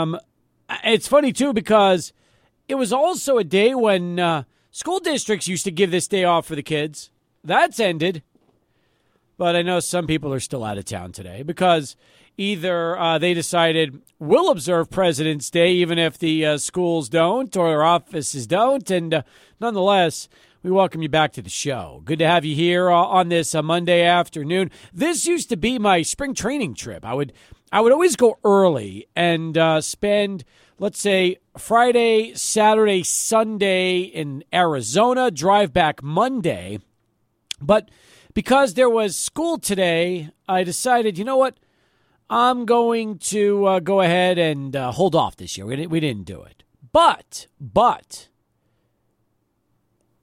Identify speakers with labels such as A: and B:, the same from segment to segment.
A: um, it's funny too because it was also a day when uh, school districts used to give this day off for the kids. That's ended. But I know some people are still out of town today because either uh, they decided we'll observe President's Day even if the uh, schools don't or their offices don't. And uh, nonetheless, we welcome you back to the show. Good to have you here uh, on this uh, Monday afternoon. This used to be my spring training trip. I would I would always go early and uh, spend let's say Friday, Saturday, Sunday in Arizona, drive back Monday. But because there was school today, I decided, you know what? I'm going to uh, go ahead and uh, hold off this year. We didn't, we didn't do it. But, but,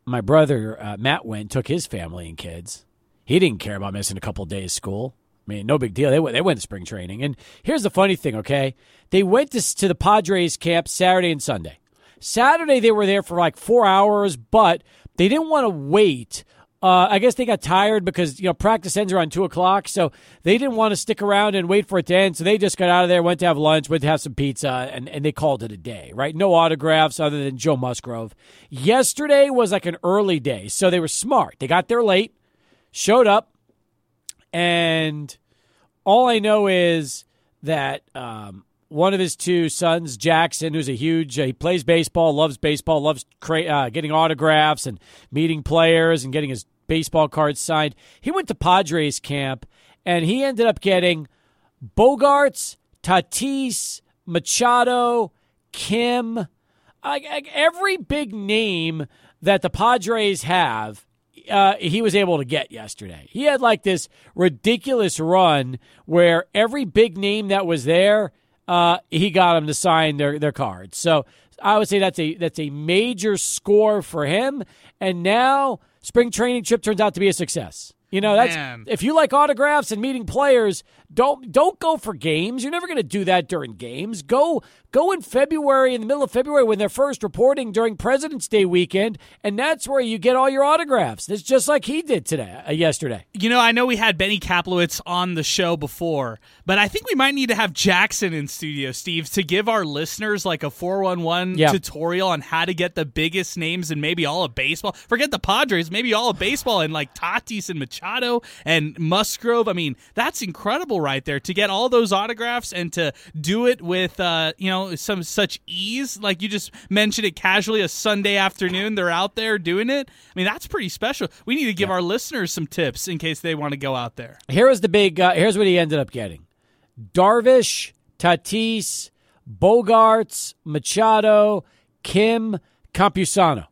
A: my brother uh, Matt went, took his family and kids. He didn't care about missing a couple days school. I mean, no big deal. They went, they went to spring training. And here's the funny thing, okay? They went to, to the Padres camp Saturday and Sunday. Saturday, they were there for like four hours, but they didn't want to wait uh, I guess they got tired because you know practice ends around two o'clock, so they didn't want to stick around and wait for it to end. So they just got out of there, went to have lunch, went to have some pizza, and, and they called it a day. Right? No autographs other than Joe Musgrove. Yesterday was like an early day, so they were smart. They got there late, showed up, and all I know is that um, one of his two sons, Jackson, who's a huge, uh, he plays baseball, loves baseball, loves cra- uh, getting autographs and meeting players and getting his baseball cards signed. He went to Padres camp and he ended up getting Bogaerts, Tatis, Machado, Kim, every big name that the Padres have. Uh, he was able to get yesterday. He had like this ridiculous run where every big name that was there uh, he got them to sign their their cards. So I would say that's a that's a major score for him. And now spring training trip turns out to be a success. You know, that's Man. if you like autographs and meeting players, don't don't go for games. You're never going to do that during games. Go go in February in the middle of February when they're first reporting during President's Day weekend, and that's where you get all your autographs. It's just like he did today, uh, yesterday.
B: You know, I know we had Benny Kaplowitz on the show before, but I think we might need to have Jackson in studio, Steve, to give our listeners like a 411 yeah. tutorial on how to get the biggest names and maybe all of baseball. Forget the Padres, maybe all of baseball and like Tatis and Machado and Musgrove. I mean, that's incredible right there to get all those autographs and to do it with uh, you know some such ease. Like you just mentioned it casually a Sunday afternoon, they're out there doing it. I mean, that's pretty special. We need to give yeah. our listeners some tips in case they want to go out there.
A: Here was the big. Uh, here's what he ended up getting: Darvish, Tatis, Bogaerts, Machado, Kim, Campusano.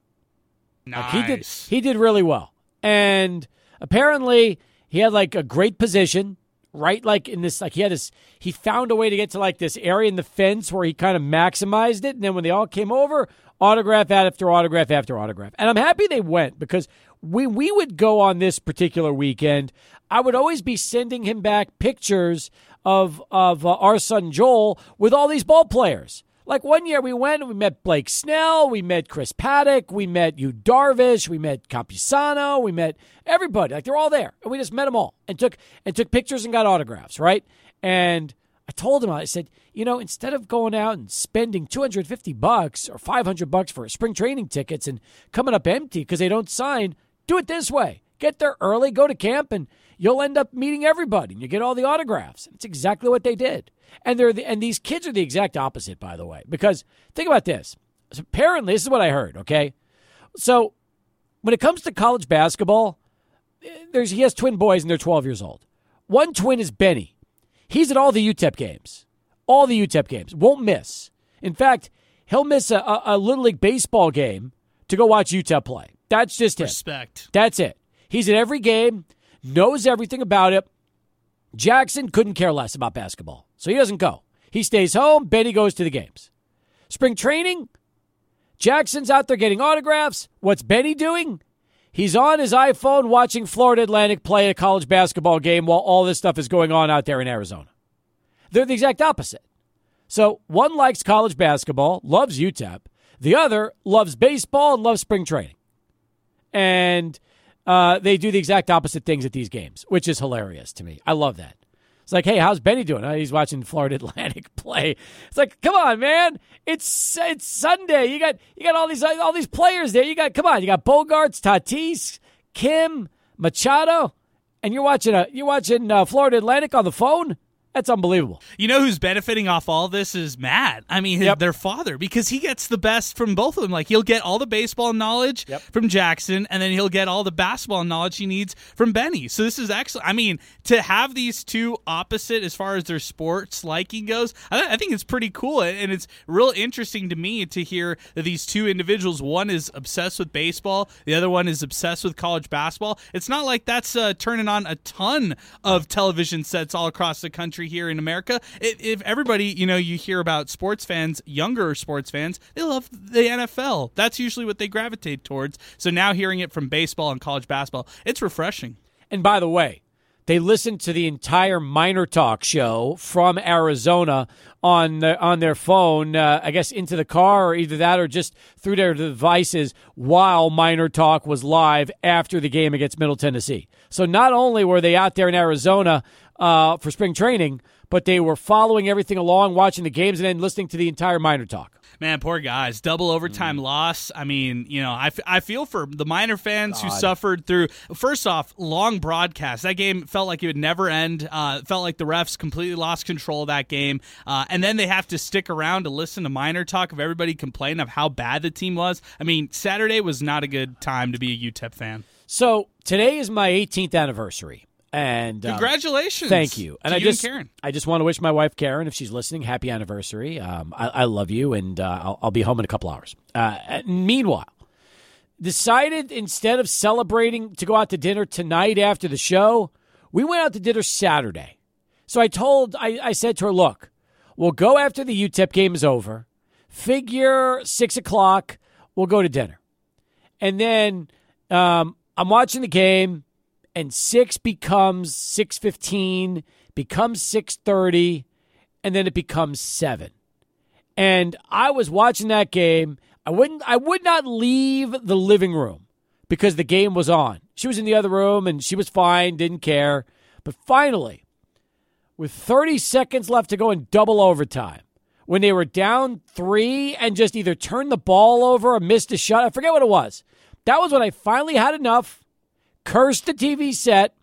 B: Nice.
A: Like he did. He did really well, and apparently he had like a great position right like in this like he had this he found a way to get to like this area in the fence where he kind of maximized it and then when they all came over autograph after autograph after autograph. And i'm happy they went because we we would go on this particular weekend i would always be sending him back pictures of of uh, our son joel with all these ball players like one year we went and we met Blake Snell, we met Chris Paddack, we met Yu Darvish, we met Campusano, we met everybody. Like they're all there. And we just met them all and took and took pictures and got autographs, right? And I told him, I said, you know, instead of going out and spending 250 bucks or 500 bucks for spring training tickets and coming up empty because they don't sign, do it this way. Get there early, go to camp, and you'll end up meeting everybody and you get all the autographs. It's exactly what they did. And they're the, and these kids are the exact opposite, by the way. Because think about this. Apparently, this is what I heard. Okay, so when it comes to college basketball, eh, there's he has twin boys and they're 12 years old. One twin is Benny. He's at all the UTEP games, all the UTEP games. Won't miss. In fact, he'll miss a, a, a little league baseball game to go watch UTEP play. That's just
B: him. Respect.
A: That's it. He's at every game, knows everything about it. Jackson couldn't care less about basketball, so he doesn't go. He stays home. Benny goes to the games. Spring training, Jackson's out there getting autographs. What's Benny doing? He's on his iPhone watching Florida Atlantic play a college basketball game while all this stuff is going on out there in Arizona. They're the exact opposite. So one likes college basketball, loves UTEP. The other loves baseball and loves spring training. And uh, they do the exact opposite things at these games, which is hilarious to me. I love that. It's like, hey, how's Benny doing? Oh, he's watching Florida Atlantic play. It's like, come on, man. It's it's Sunday. You got you got all these all these players there. You got come on. You got Bogaerts, Tatis, Kim, Machado, and you're watching a you're watching uh, Florida Atlantic on the phone. That's unbelievable.
B: You know who's benefiting off all this is Matt. I mean, his, yep. their father, because he gets the best from both of them. Like he'll get all the baseball knowledge yep. from Jackson, and then he'll get all the basketball knowledge he needs from Benny. So this is excellent. I mean, to have these two opposite as far as their sports liking goes, I, I think it's pretty cool, and it's real interesting to me to hear that these two individuals, one is obsessed with baseball, the other one is obsessed with college basketball. It's not like that's uh, turning on a ton of television sets all across the country country here in America. If everybody, you know, you hear about sports fans, younger sports fans, they love the NFL. That's usually what they gravitate towards. So now hearing it from baseball and college basketball, it's refreshing.
A: And by the way, they listened to the entire Miner Talk show from Arizona on the, on their phone, uh, I guess into the car or either that or just through their devices while Miner Talk was live after the game against Middle Tennessee. So not only were they out there in Arizona uh, for spring training, but they were following everything along, watching the games, and then listening to the entire Miner talk.
B: Man, poor guys. Double overtime mm. loss. I mean, you know, I, f- I feel for the Miner fans God. who suffered through, first off, long broadcast. That game felt like it would never end. Uh, felt like the refs completely lost control of that game. Uh, and then they have to stick around to listen to Miner talk of everybody complaining of how bad the team was. I mean, Saturday was not a good time to be a UTEP fan.
A: So today is my 18th anniversary. And
B: um, congratulations!
A: Thank you.
B: And
A: I
B: just, Karen.
A: I just want to wish my wife Karen, if she's listening, happy anniversary. Um, I, I, love you, and uh, I'll, I'll, be home in a couple hours. Uh, meanwhile, decided instead of celebrating to go out to dinner tonight after the show, we went out to dinner Saturday. So I told, I, I said to her, "Look, we'll go after the UTEP game is over. Figure six o'clock, we'll go to dinner, and then um, I'm watching the game." And 6 becomes 6:15, becomes 6:30, and then it becomes 7. And I was watching that game. I wouldn't I would not leave the living room because the game was on. She was in the other room and she was fine, didn't care. But finally, with 30 seconds left to go in double overtime, when they were down 3 and just either turned the ball over or missed a shot, I forget what it was. That was when I finally had enough cursed the TV set,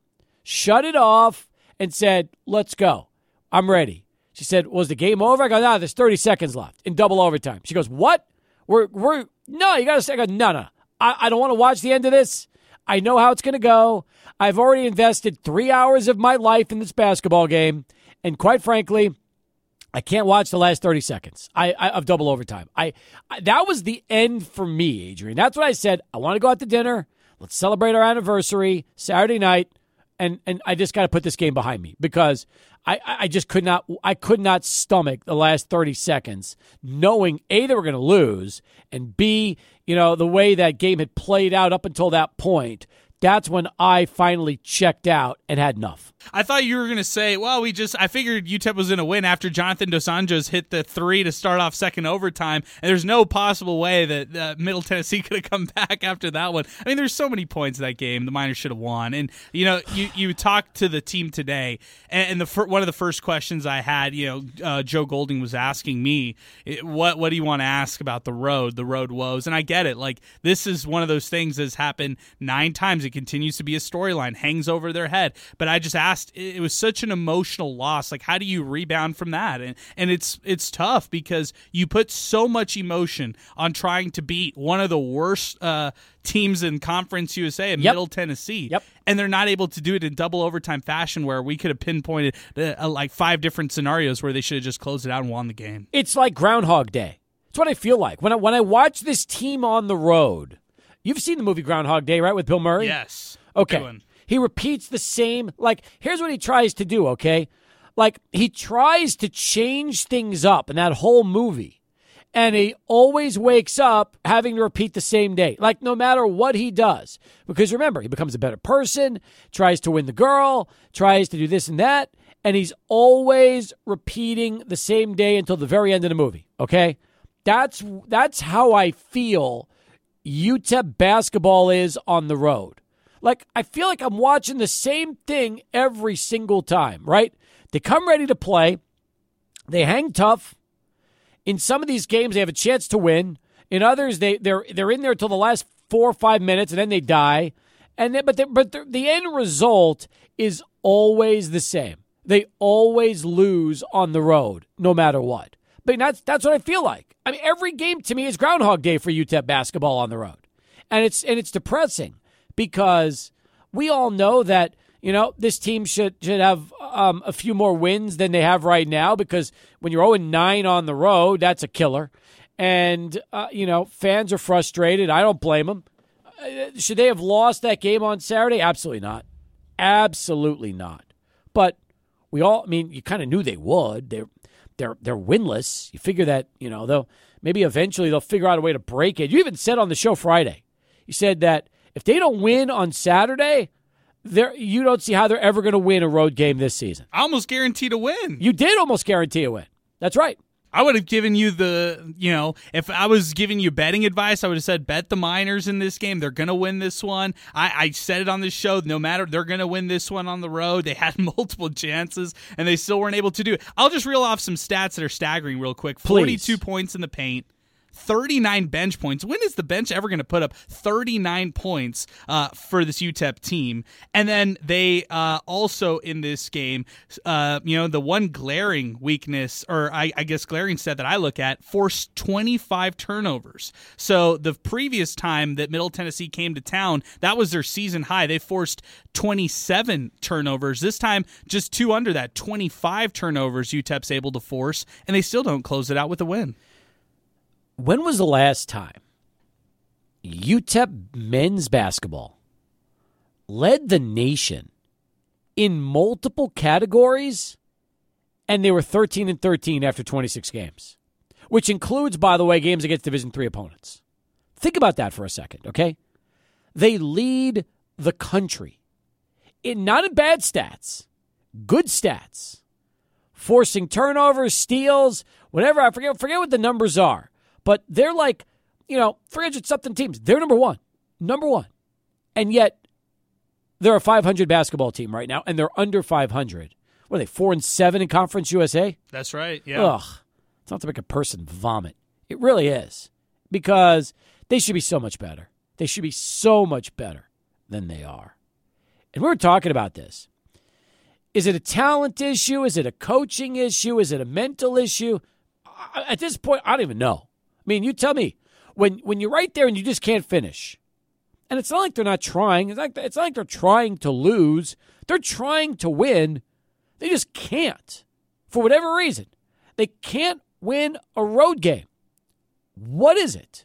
A: shut it off, and said, Let's go. I'm ready. She said, Was the game over? I go, No, there's 30 seconds left in double overtime. She goes, What? We're, we're, no, you got to say, I go, No, no. I, I don't want to watch the end of this. I know how it's going to go. I've already invested three hours of my life in this basketball game. And quite frankly, I can't watch the last 30 seconds I, I of double overtime. I, I, That was the end for me, Adrian. That's what I said. I want to go out to dinner. Let's celebrate our anniversary Saturday night, and and I just got to put this game behind me because I I just could not I could not stomach the last thirty seconds, knowing a they were going to lose, and b you know the way that game had played out up until that point that's when I finally checked out and had enough.
B: I thought you were going to say, well, we just, I figured UTEP was going to win after Jonathan Dos Anjos hit the three to start off second overtime. And there's no possible way that uh, Middle Tennessee could have come back after that one. I mean, there's so many points in that game. The Miners should have won. And, you know, you, you talked to the team today, and, the fir- one of the first questions I had, you know, uh, Joe Golding was asking me, what, what do you want to ask about the road, the road woes? And I get it. Like, this is one of those things that's happened nine times It continues to be a storyline, hangs over their head. But I just asked, it was such an emotional loss. Like, how do you rebound from that? And and it's it's tough because you put so much emotion on trying to beat one of the worst uh, teams in Conference USA in yep. Middle Tennessee.
A: Yep.
B: And they're not able to do it in double overtime fashion where we could have pinpointed uh, like five different scenarios where they should have just closed it out and won the game.
A: It's like Groundhog Day. It's what I feel like when I, when I watch this team on the road You've seen the movie Groundhog Day, right, with Bill Murray?
B: Yes.
A: Okay. He repeats the same. Like, here's what he tries to do. Okay, like he tries to change things up in that whole movie, and he always wakes up having to repeat the same day. Like, no matter what he does, because remember, he becomes a better person, tries to win the girl, tries to do this and that, and he's always repeating the same day until the very end of the movie. Okay, that's that's how I feel UTEP basketball is on the road. Like, I feel like I'm watching the same thing every single time, right? They come ready to play. They hang tough. In some of these games, they have a chance to win. In others, they they're they're in there till the last four or five minutes, and then they die. And then, but the, but the, the end result is always the same. They always lose on the road, no matter what. But that's that's what I feel like. I mean, every game to me is Groundhog Day for UTEP basketball on the road, and it's and it's depressing because we all know that you know this team should should have um, a few more wins than they have right now because when you're 0 9 on the road, that's a killer, and uh, you know fans are frustrated. I don't blame them. Uh, should they have lost that game on Saturday? Absolutely not. Absolutely not. But we all, I mean, you kind of knew they would. They're they're they're winless. You figure that you know they'll maybe eventually they'll figure out a way to break it. You even said on the show Friday, you said that if they don't win on Saturday, there you don't see how they're ever going to win a road game this season.
B: I almost guaranteed a win.
A: You did almost guarantee a win. That's right.
B: I would have given you the, you know, if I was giving you betting advice, I would have said bet the Miners in this game. They're going to win this one. I, I said it on this show. No matter, they're going to win this one on the road. They had multiple chances and they still weren't able to do it. I'll just reel off some stats that are staggering real quick.
A: Please.
B: 42 points in the paint. 39 bench points. When is the bench ever going to put up 39 points uh, for this UTEP team? And then they uh, also in this game, uh, you know, the one glaring weakness, or I, I, guess glaring stat that I look at, forced 25 turnovers. So the previous time that Middle Tennessee came to town, that was their season high. They forced 27 turnovers. This time, just two under that, 25 turnovers UTEP's able to force, and they still don't close it out with a win.
A: When was the last time UTEP men's basketball led the nation in multiple categories and they were 13 and 13 after 26 games, which includes by the way games against Division 3 opponents. Think about that for a second, okay? They lead the country in not in bad stats, good stats. Forcing turnovers, steals, whatever, I forget forget what the numbers are. But they're like, you know, 300 something teams. They're number one. Number one. And yet, they're a 500 basketball team right now, and they're under 500. What are they, four and seven in Conference USA?
B: That's right. Yeah.
A: Ugh. It's not to make a person vomit. It really is. Because they should be so much better. They should be so much better than they are. And we were talking about this. Is it a talent issue? Is it a coaching issue? Is it a mental issue? At this point, I don't even know. I mean, you tell me when when you're right there and you just can't finish. And it's not like they're not trying. It's like it's not like they're trying to lose. They're trying to win. They just can't. For whatever reason. They can't win a road game. What is it?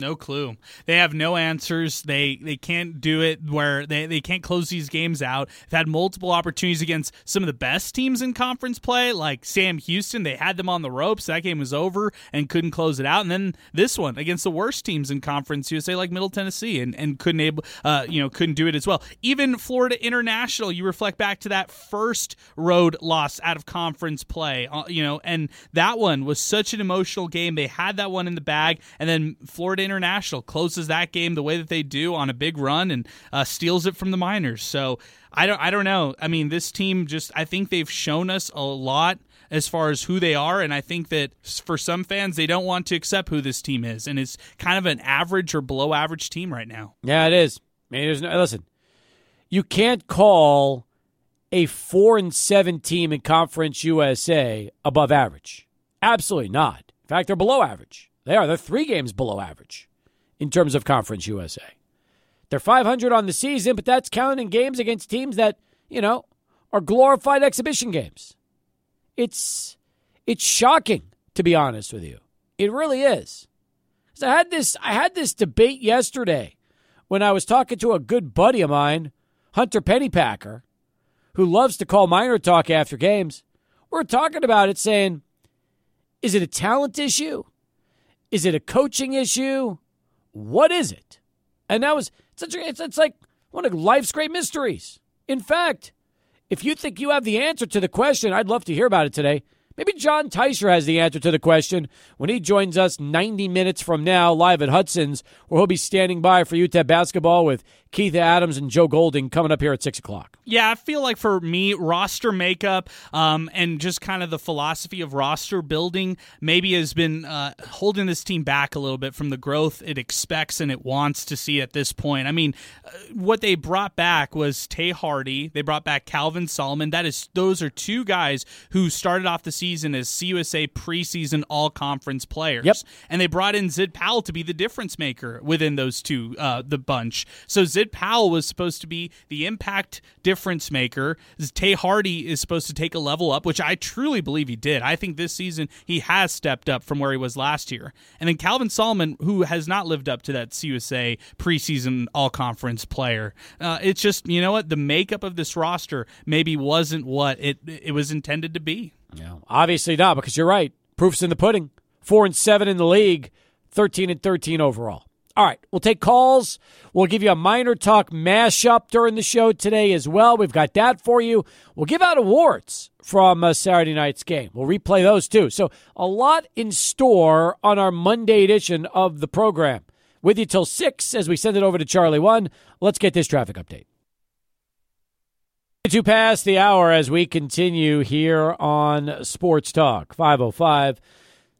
B: No clue. They have no answers. They they can't do it where they, they can't close these games out. They've had multiple opportunities against some of the best teams in conference play, like Sam Houston. They had them on the ropes. That game was over and couldn't close it out. And then this one against the worst teams in conference USA, like Middle Tennessee, and, and couldn't able uh, you know couldn't do it as well. Even Florida International. You reflect back to that first road loss out of conference play, uh, you know, and that one was such an emotional game. They had that one in the bag, and then Florida International closes that game the way that they do on a big run and uh, steals it from the Miners. So I don't I don't know. I mean, this team just I think they've shown us a lot as far as who they are, and I think that for some fans they don't want to accept who this team is, and it's kind of an average or below average team right now.
A: Yeah, it is. I mean, there's no, listen, you can't call a four and seven team in Conference USA above average. Absolutely not. In fact, they're below average. They are. They're three games below average in terms of Conference USA. They're 500 on the season, but that's counting games against teams that, you know, are glorified exhibition games. It's it's shocking to be honest with you. It really is. I had this I had this debate yesterday when I was talking to a good buddy of mine, Hunter Pennypacker, who loves to call Miner talk after games. We're talking about it saying, is it a talent issue? Is it a coaching issue? What is it? And that was such a, it's, it's like one of life's great mysteries. In fact, if you think you have the answer to the question, I'd love to hear about it today. Maybe Jon Teicher has the answer to the question when he joins us 90 minutes from now live at Hudson's, where he'll be standing by for UTEP basketball with Keith Adams and Joe Golding coming up here at 6 o'clock.
B: Yeah, I feel like for me, roster makeup um, and just kind of the philosophy of roster building maybe has been uh, holding this team back a little bit from the growth it expects and it wants to see at this point. I mean, uh, what they brought back was Tae Hardy. They brought back Calvin Solomon. That is, those are two guys who started off the season as CUSA preseason All Conference players.
A: Yep.
B: And they brought in Zid Powell to be the difference maker within those two, uh, the bunch. So Zid Powell was supposed to be the impact difference maker. Tae Hardy is supposed to take a level up, which I truly believe he did. I think this season he has stepped up from where he was last year. And then Calvin Solomon, who has not lived up to that CUSA preseason All Conference player. Uh, it's just you know what the makeup of this roster maybe wasn't what it it was intended to be.
A: Yeah, obviously not because you're right. Proof's in the pudding. Four and seven in the league, thirteen and thirteen overall. All right, we'll take calls. We'll give you a Miner talk mashup during the show today as well. We've got that for you. We'll give out awards from uh, Saturday night's game. We'll replay those too. So, a lot in store on our Monday edition of the program. With you till 6 as we send it over to Charlie 1. Let's get this traffic update. To pass the hour as we continue here on Sports Talk 505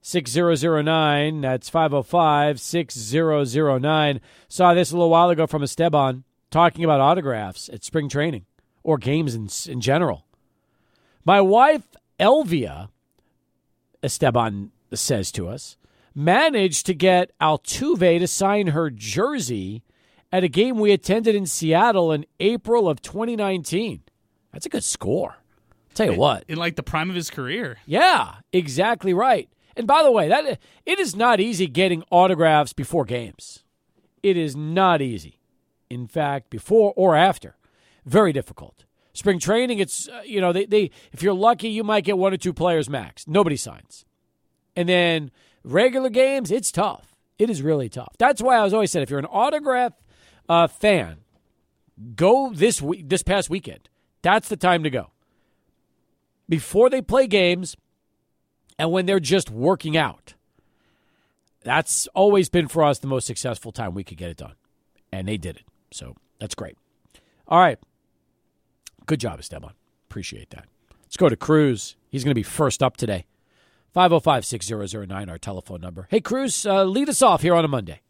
A: 6009. That's 505 6009. Saw this a little while ago from Esteban talking about autographs at spring training or games in, in general. My wife, Elvia, Esteban says to us, managed to get Altuve to sign her jersey at a game we attended in Seattle in April of 2019. That's a good score. I'll tell you
B: in,
A: what.
B: In like the prime of his career.
A: Yeah, exactly right. And by the way, that it is not easy getting autographs before games. It is not easy. In fact, before or after, very difficult. Spring training, it's uh, you know they, they if you're lucky, you might get one or two players max. Nobody signs, and then regular games, it's tough. It is really tough. That's why I was always said if you're an autograph uh, fan, go this week, this past weekend. That's the time to go. Before they play games, and when they're just working out. That's always been for us the most successful time we could get it done. And they did it. So that's great. All right. Good job, Esteban. Appreciate that. Let's go to Cruz. He's going to be first up today. 505 6009, our telephone number. Hey, Cruz, uh, lead us off here on a Monday.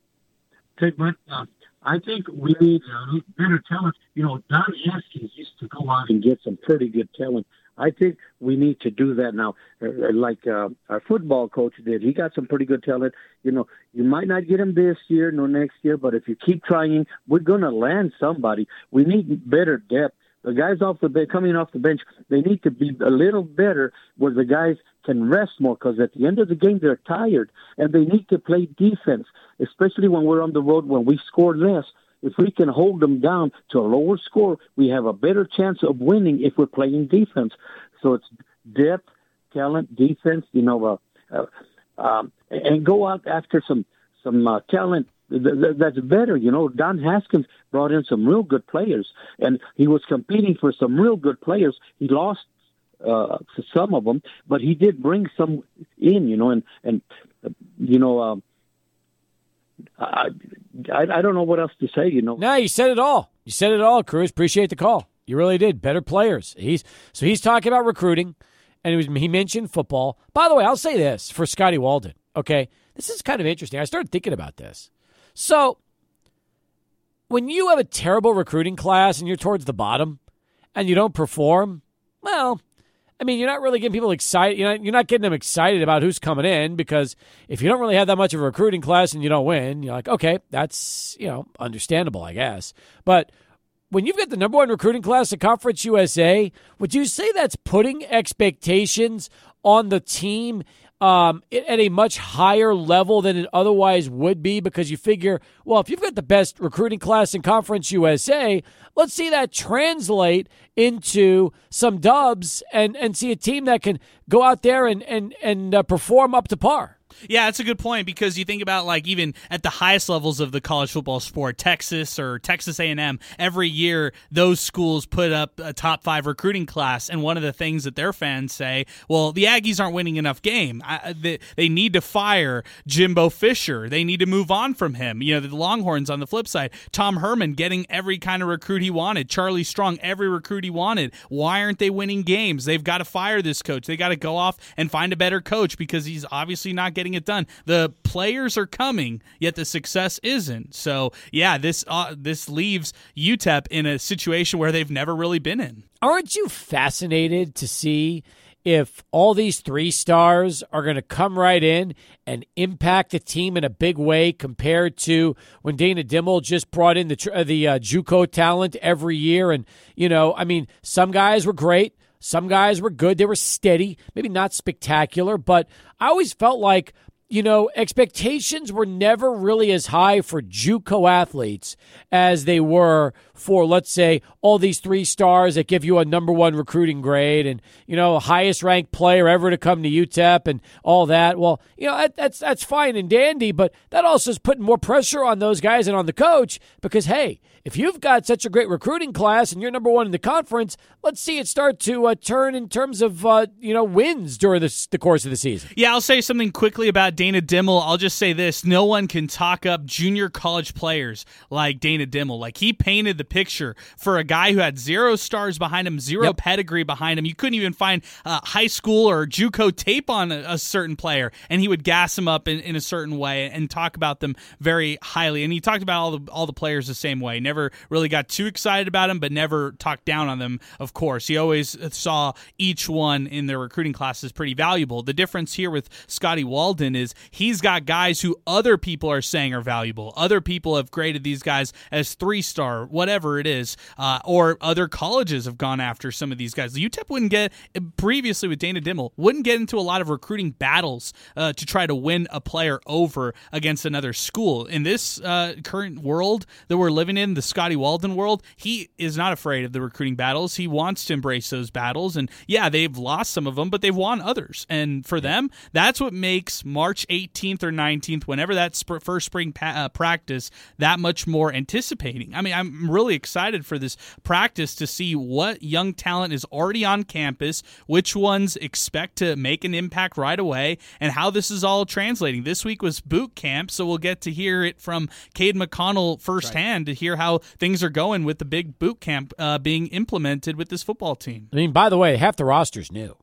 C: Okay, but uh, I think we need uh, better talent. You know, Don Haskins used to go out and get some pretty good talent I think we need to do that now, uh, like uh, our football coach did. He got some pretty good talent. You know, you might not get him this year nor next year, but if you keep trying, we're going to land somebody. We need better depth. The guys off the bench, coming off the bench, they need to be a little better where the guys can rest more because at the end of the game they're tired and they need to play defense, especially when we're on the road when we score less if we can hold them down to a lower score, we have a better chance of winning if we're playing defense. So it's depth, talent, defense, you know, uh, uh, um, and go out after some some uh, talent that's better. You know, Don Haskins brought in some real good players, and he was competing for some real good players. He lost uh, some of them, but he did bring some in. You know, and and you know, um, I, I, I don't know what else to say. You know.
A: No, you said it all. You said it all, Cruz. Appreciate the call. You really did. Better players. He's so he's talking about recruiting, and he, was, he mentioned football. By the way, I'll say this for Scotty Walden. Okay, this is kind of interesting. I started thinking about this. So, when you have a terrible recruiting class and you're towards the bottom, and you don't perform, well, I mean, you're not really getting people excited. You're not, you're not getting them excited about who's coming in because if you don't really have that much of a recruiting class and you don't win, you're like, okay, that's you know understandable, I guess. But when you've got the number one recruiting class at Conference USA, would you say that's putting expectations on the team um, at a much higher level than it otherwise would be because you figure, well, if you've got the best recruiting class in Conference USA, let's see that translate into some dubs and, and see a team that can go out there and and and uh, perform up to par.
B: Yeah, that's a good point because you think about like even at the highest levels of the college football sport, Texas or Texas A&M, every year those schools put up a top 5 recruiting class and one of the things that their fans say, well, the Aggies aren't winning enough game. I, they, they need to fire Jimbo Fisher. They need to move on from him. You know, the Longhorns on the flip side, Tom Herman getting every kind of recruit he wanted, Charlie Strong every recruit he wanted. Why aren't they winning games? They've got to fire this coach. They got to go off and find a better coach because he's obviously not getting it done. The players are coming, yet the success isn't. So yeah, this uh, this leaves UTEP in a situation where they've never really been in.
A: Aren't you fascinated to see? If all these three stars are going to come right in and impact the team in a big way compared to when Dana Dimel just brought in the the uh, JUCO talent every year, and you know, I mean, some guys were great, some guys were good, they were steady, maybe not spectacular, but I always felt like you know, expectations were never really as high for JUCO athletes as they were for, let's say, all these three stars that give you a number one recruiting grade and, you know, highest ranked player ever to come to UTEP and all that. Well, you know, that, that's, that's fine and dandy, but that also is putting more pressure on those guys and on the coach because, hey, if you've got such a great recruiting class and you're number one in the conference, let's see it start to uh, turn in terms of uh, you know wins during the, the course of the season.
B: Yeah, I'll say something quickly about Dana Dimel. I'll just say this: no one can talk up junior college players like Dana Dimel. Like he painted the picture for a guy who had zero stars behind him, zero yep. pedigree behind him. You couldn't even find uh, high school or JUCO tape on a, a, certain player, and he would gas him up in, in a certain way and talk about them very highly. And he talked about all the all the players the same way. Never really got too excited about him, but never talked down on them. Of course, he always saw each one in their recruiting classes pretty valuable. The difference here with Scotty Walden is he's got guys who other people are saying are valuable. Other people have graded these guys as three star, whatever it is, uh, or other colleges have gone after some of these guys. UTEP wouldn't get previously with Dana Dimel, wouldn't get into a lot of recruiting battles uh, to try to win a player over against another school. In this uh, current world that we're living in, the Scotty Walden world, he is not afraid of the recruiting battles. He wants to embrace those battles. And yeah, they've lost some of them, but they've won others. And for them, that's what makes March 18th or 19th, whenever that sp- first spring pa- uh, practice, that much more anticipating. I mean, I'm really excited for this practice to see what young talent is already on campus, which ones expect to make an impact right away, and how this is all translating. This week was boot camp, so we'll get to hear it from Cade McConnell firsthand right. to hear how things are going with the big boot camp uh, being implemented with this football team.
A: I mean, by the way, half the roster's new.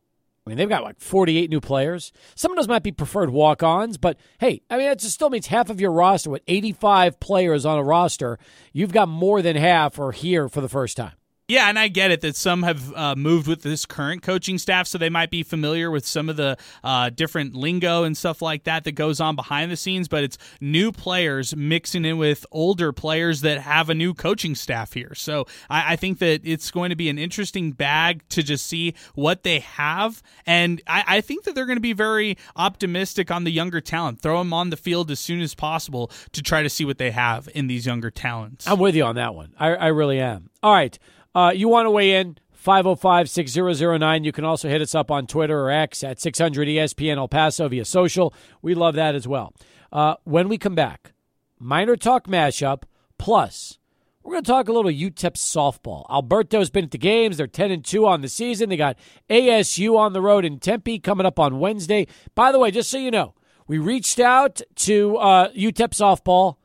A: I mean, they've got like 48 new players. Some of those might be preferred walk ons, but hey, I mean, that still means half of your roster with 85 players on a roster. You've got more than half are here for the first time.
B: Yeah, and I get it that some have uh, moved with this current coaching staff, so they might be familiar with some of the uh, different lingo and stuff like that that goes on behind the scenes. But it's new players mixing in with older players that have a new coaching staff here. So I, I think that it's going to be an interesting bag to just see what they have, and I, I think that they're going to be very optimistic on the younger talent. Throw them on the field as soon as possible to try to see what they have in these younger talents.
A: I'm with you on that one. I, I really am. All right. Uh, you want to weigh in? 505 6009. You can also hit us up on Twitter or X at 600 ESPN El Paso via social. We love that as well. Uh, when we come back, Miner Talk mashup, plus we're going to talk a little UTEP softball. Alberto's been at the games. They're 10 and 2 on the season. They got ASU on the road in Tempe coming up on Wednesday. By the way, just so you know, we reached out to uh, UTEP softball,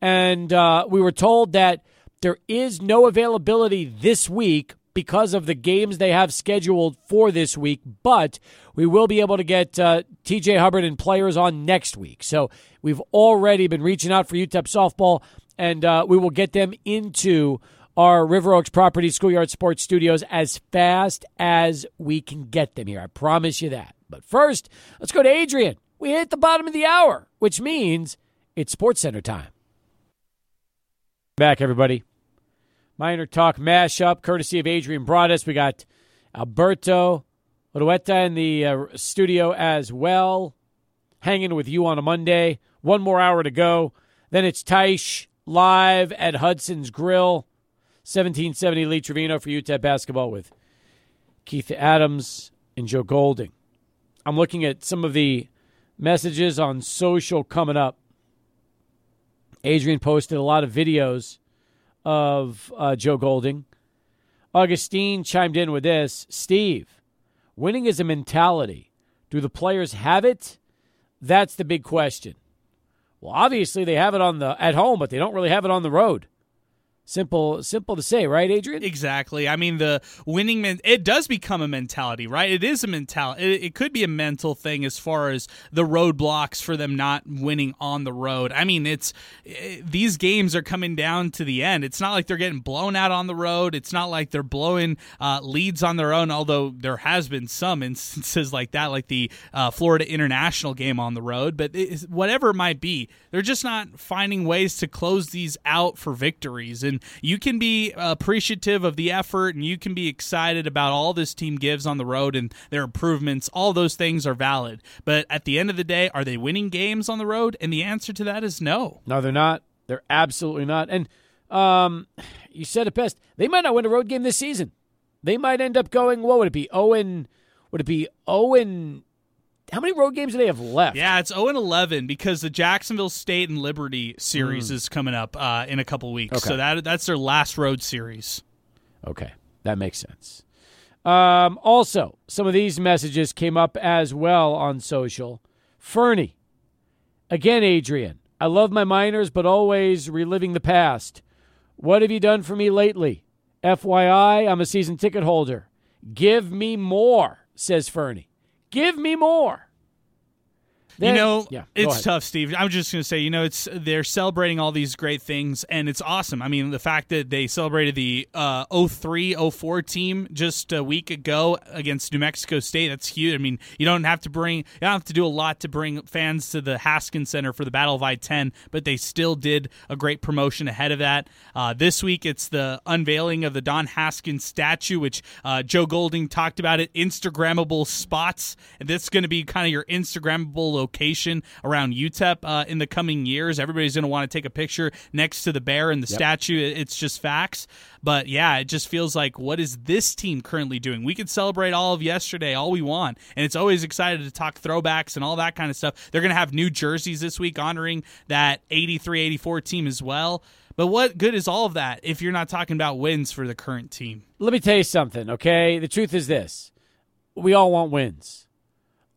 A: and uh, we were told that there is no availability this week because of the games they have scheduled for this week, but we will be able to get uh, TJ Hubbard and players on next week. So we've already been reaching out for UTEP softball, and uh, we will get them into our River Oaks Property Schoolyard Sports Studios as fast as we can get them here. I promise you that. But first, let's go to Adrian. We hit the bottom of the hour, which means it's Sports Center time. Back, everybody. Miner Talk mashup, courtesy of Adrian Broadus. We got Alberto Orueta in the uh, studio as well, hanging with you on a Monday. One more hour to go. Then it's Taish live at Hudson's Grill, 1770 Lee Trevino for UTEP basketball with Keith Adams and Joe Golding. I'm looking at some of the messages on social coming up. Adrian posted a lot of videos of uh, Joe Golding. Augustine chimed in with this Steve, winning is a mentality. Do the players have it? That's the big question. Well, obviously they have it on the at home, but they don't really have it on the road. Simple, simple to say, right, Adrian?
B: Exactly. I mean, the winning men- it does become a mentality, right? It is a mentality. It, it, could be a mental thing as far as the roadblocks for them not winning on the road. I mean, it's it, these games are coming down to the end. It's not like they're getting blown out on the road. It's not like they're blowing uh, leads on their own. Although there has been some instances like that, like the uh, Florida International game on the road. But whatever it might be, they're just not finding ways to close these out for victories and you can be appreciative of the effort and you can be excited about all this team gives on the road and their improvements. All those things are valid. But at the end of the day, are they winning games on the road? And the answer to that is no.
A: No, they're not. They're absolutely not. And um, you said it best. They might not win a road game this season. They might end up going, what would it be? Owen, would it be Owen how many road games do they have left?
B: Yeah, it's 0 and 11 because the Jacksonville State and Liberty series mm. is coming up uh, in a couple weeks. Okay. So that that's their last road series.
A: Okay, that makes sense. Um, also, some of these messages came up as well on social. Fernie, again, Adrian, I love my Miners, but always reliving the past. What have you done for me lately? FYI, I'm a season ticket holder. Give me more, says Fernie. Give me more.
B: Then, you know, yeah, it's tough, Steve. I'm just going to say, you know, it's they're celebrating all these great things, and it's awesome. I mean, the fact that they celebrated the uh, 03 04 team just a week ago against New Mexico State, that's huge. I mean, you don't have to bring, you don't have to do a lot to bring fans to the Haskins Center for the Battle of I 10, but they still did a great promotion ahead of that. Uh, this week, it's the unveiling of the Don Haskins statue, which uh, Joe Golding talked about it, Instagrammable spots. And this is going to be kind of your Instagrammable location around UTEP uh, in the coming years. Everybody's going to want to take a picture next to the bear and the yep. statue. It's just facts. But yeah, it just feels like what is this team currently doing? We could celebrate all of yesterday all we want, and it's always excited to talk throwbacks and all that kind of stuff. They're going to have new jerseys this week honoring that 83 84 team as well. But what good is all of that if you're not talking about wins for the current team?
A: Let me tell you something, okay? The truth is this we all want wins.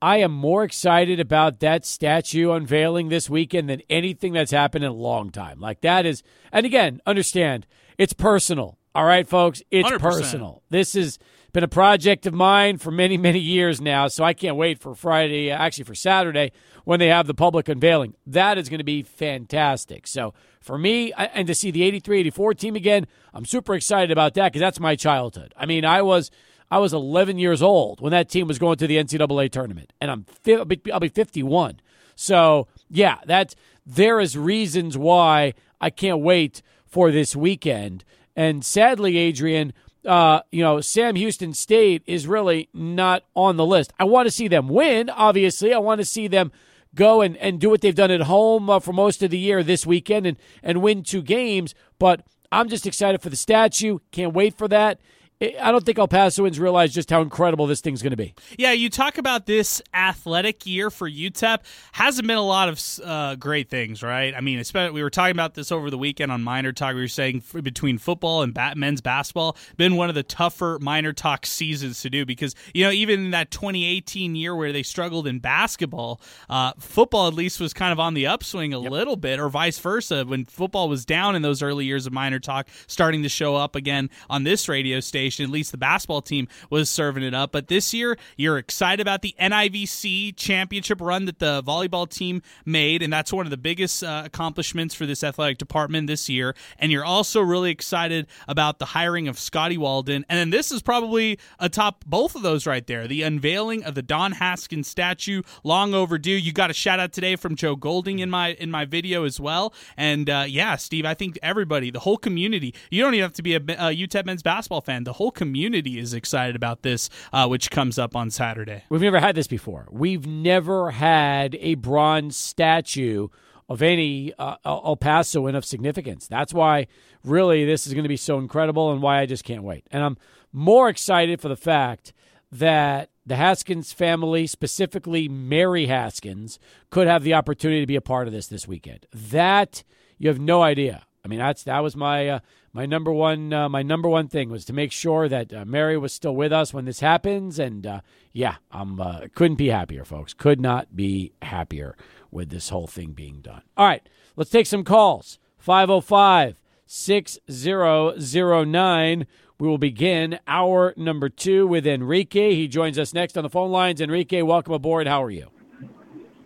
A: I am more excited about that statue unveiling this weekend than anything that's happened in a long time. Like that is, and again, understand it's personal. All right, folks, it's 100%. personal. This has been a project of mine for many, many years now, so I can't wait for Friday, actually for Saturday, when they have the public unveiling. That is going to be fantastic. So for me, and to see the 83 84 team again, I'm super excited about that because that's my childhood. I mean, I was I was 11 years old when that team was going to the NCAA tournament, and I'm I'll be, I'll be 51. So yeah, that there is reasons why I can't wait for this weekend. And sadly, Adrian, uh, you know, Sam Houston State is really not on the list. I want to see them win. Obviously, I want to see them go and, and do what they've done at home uh, for most of the year this weekend and, and win two games. But I'm just excited for the statue. Can't wait for that. I don't think El Pasoans realize just how incredible this thing's going to be.
B: Yeah, you talk about this athletic year for UTEP. Hasn't been a lot of uh, great things, right? I mean, we were talking about this over the weekend on Miner Talk. We were saying between football and men's basketball, been one of the tougher Miner Talk seasons to do because, you know, even in that 2018 year where they struggled in basketball, uh, football at least was kind of on the upswing a yep. little bit, or vice versa. When football was down in those early years of Miner Talk, starting to show up again on this radio station at least the basketball team was serving it up. But this year, you're excited about the NIVC championship run that the volleyball team made, and that's one of the biggest uh, accomplishments for this athletic department this year. And you're also really excited about the hiring of Scotty Walden. And then this is probably atop both of those right there the unveiling of the Don Haskins statue, long overdue. You got a shout out today from Joe Golding in my in my video as well. And uh, yeah, Steve, I think everybody, the whole community, you don't even have to be a, a UTEP men's basketball fan. The whole community is excited about this, uh, which comes up on Saturday.
A: We've never had this before. We've never had a bronze statue of any uh, El Pasoan of significance. That's why, really, this is going to be so incredible and why I just can't wait. And I'm more excited for the fact that the Haskins family, specifically Mary Haskins, could have the opportunity to be a part of this this weekend. That you have no idea. I mean, that's that was my uh, my number one uh, my number one thing was to make sure that uh, Mary was still with us when this happens, and uh, yeah, I'm uh, couldn't be happier, folks. Could not be happier with this whole thing being done. All right, let's take some calls. 505 6009. We will begin hour number two with Enrique. He joins us next on the phone lines. Enrique, welcome aboard. How are you?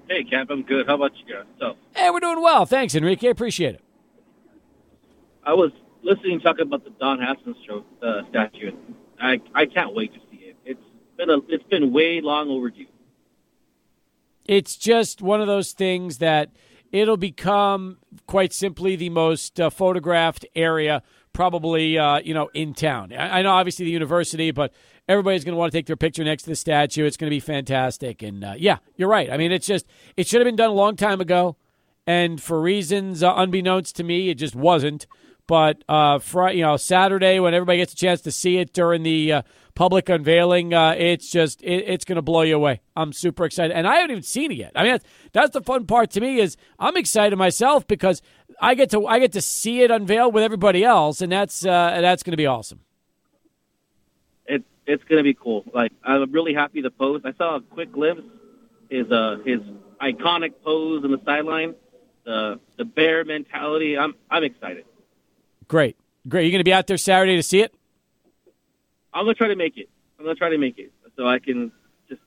D: Hey, Cap, I'm good. How about you guys? So,
A: hey, we're doing well. Thanks, Enrique. Appreciate it.
D: I was listening talk about the Don Haskins uh, statue. I I can't wait to see it. It's been a it's been way long overdue.
A: It's just one of those things that it'll become quite simply the most uh, photographed area probably uh, you know in town. I, I, know obviously the university, but everybody's going to want to take their picture next to the statue. It's going to be fantastic, and uh, yeah, you're right. I mean, it's just it should have been done a long time ago, and for reasons uh, unbeknownst to me, it just wasn't. But uh, Friday, you know, Saturday when everybody gets a chance to see it during the uh, public unveiling, uh, it's just it, it's going to blow you away. I'm super excited, and I haven't even seen it yet. I mean, that's, that's the fun part to me is I'm excited myself because I get to I get to see it unveiled with everybody else, and that's uh, that's going to be awesome.
D: It it's going to be cool. Like I'm really happy the pose. I saw a quick glimpse his uh his iconic pose in the sideline, the the bear mentality. I'm I'm excited.
A: Great. Great. You going to be out there Saturday to see it?
D: I'm going to try to make it. I'm going to try to make it so I can just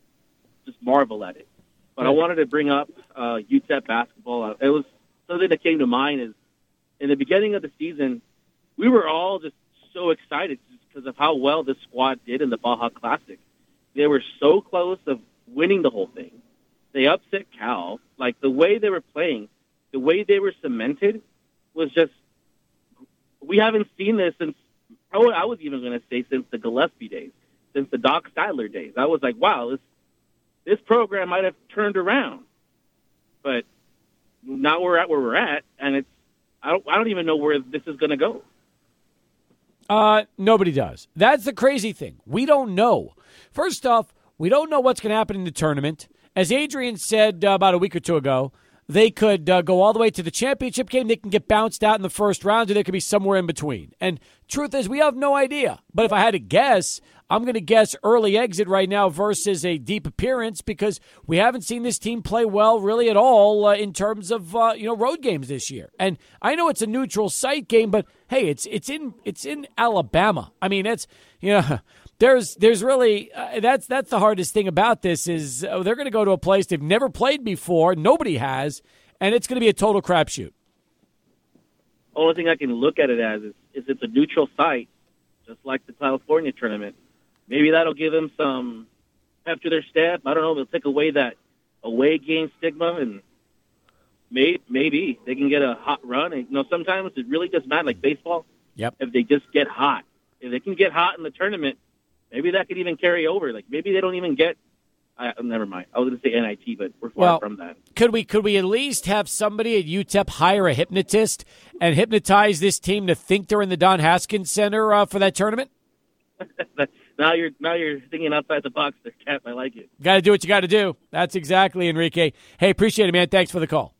D: just marvel at it. But I wanted to bring up uh, UTEP basketball. Uh, it was something that came to mind is in the beginning of the season, we were all just so excited because of how well this squad did in the Baja Classic. They were so close of winning the whole thing. They upset Cal. Like the way they were playing, the way they were cemented was just we haven't seen this since I was even going to say since the Gillispie days, since the Doc Sadler days. I was like, wow, this this program might have turned around, but now we're at where we're at, and it's I don't I don't even know where this is going to go.
A: Uh, nobody does. That's the crazy thing. We don't know. First off, we don't know what's going to happen in the tournament. As Adrian said uh, about a week or two ago, they could uh, go all the way to the championship game. They can get bounced out in the first round, or they could be somewhere in between. And truth is, we have no idea. But if I had to guess, I'm going to guess early exit right now versus a deep appearance because we haven't seen this team play well really at all uh, in terms of uh, you know road games this year. And I know it's a neutral site game, but hey, it's it's in it's in Alabama. I mean, it's you know there's there's really uh, that's that's the hardest thing about this is uh, they're going to go to a place they've never played before, nobody has, and it's going to be a total crapshoot.
D: Only thing I can look at it as is, is it's a neutral site, just like the California tournament. Maybe that'll give them some pep to their staff. I don't know. They'll take away that away game stigma, and may, maybe they can get a hot run. And, you know, sometimes it really does matter, like baseball.
A: Yep.
D: If they just get hot, if they can get hot in the tournament, Maybe that could even carry over. Like maybe they don't even get. I, never mind. I was going to say NIT, but we're far
A: well,
D: from that.
A: Could we could we at least have somebody at UTEP hire a hypnotist and hypnotize this team to think they're in the Don Haskins Center uh, for that tournament?
D: now you're now you're thinking outside the box, there, Cap. I like it.
A: Got to do what you got to do. That's exactly Enrique. Hey, appreciate it, man. Thanks for the call.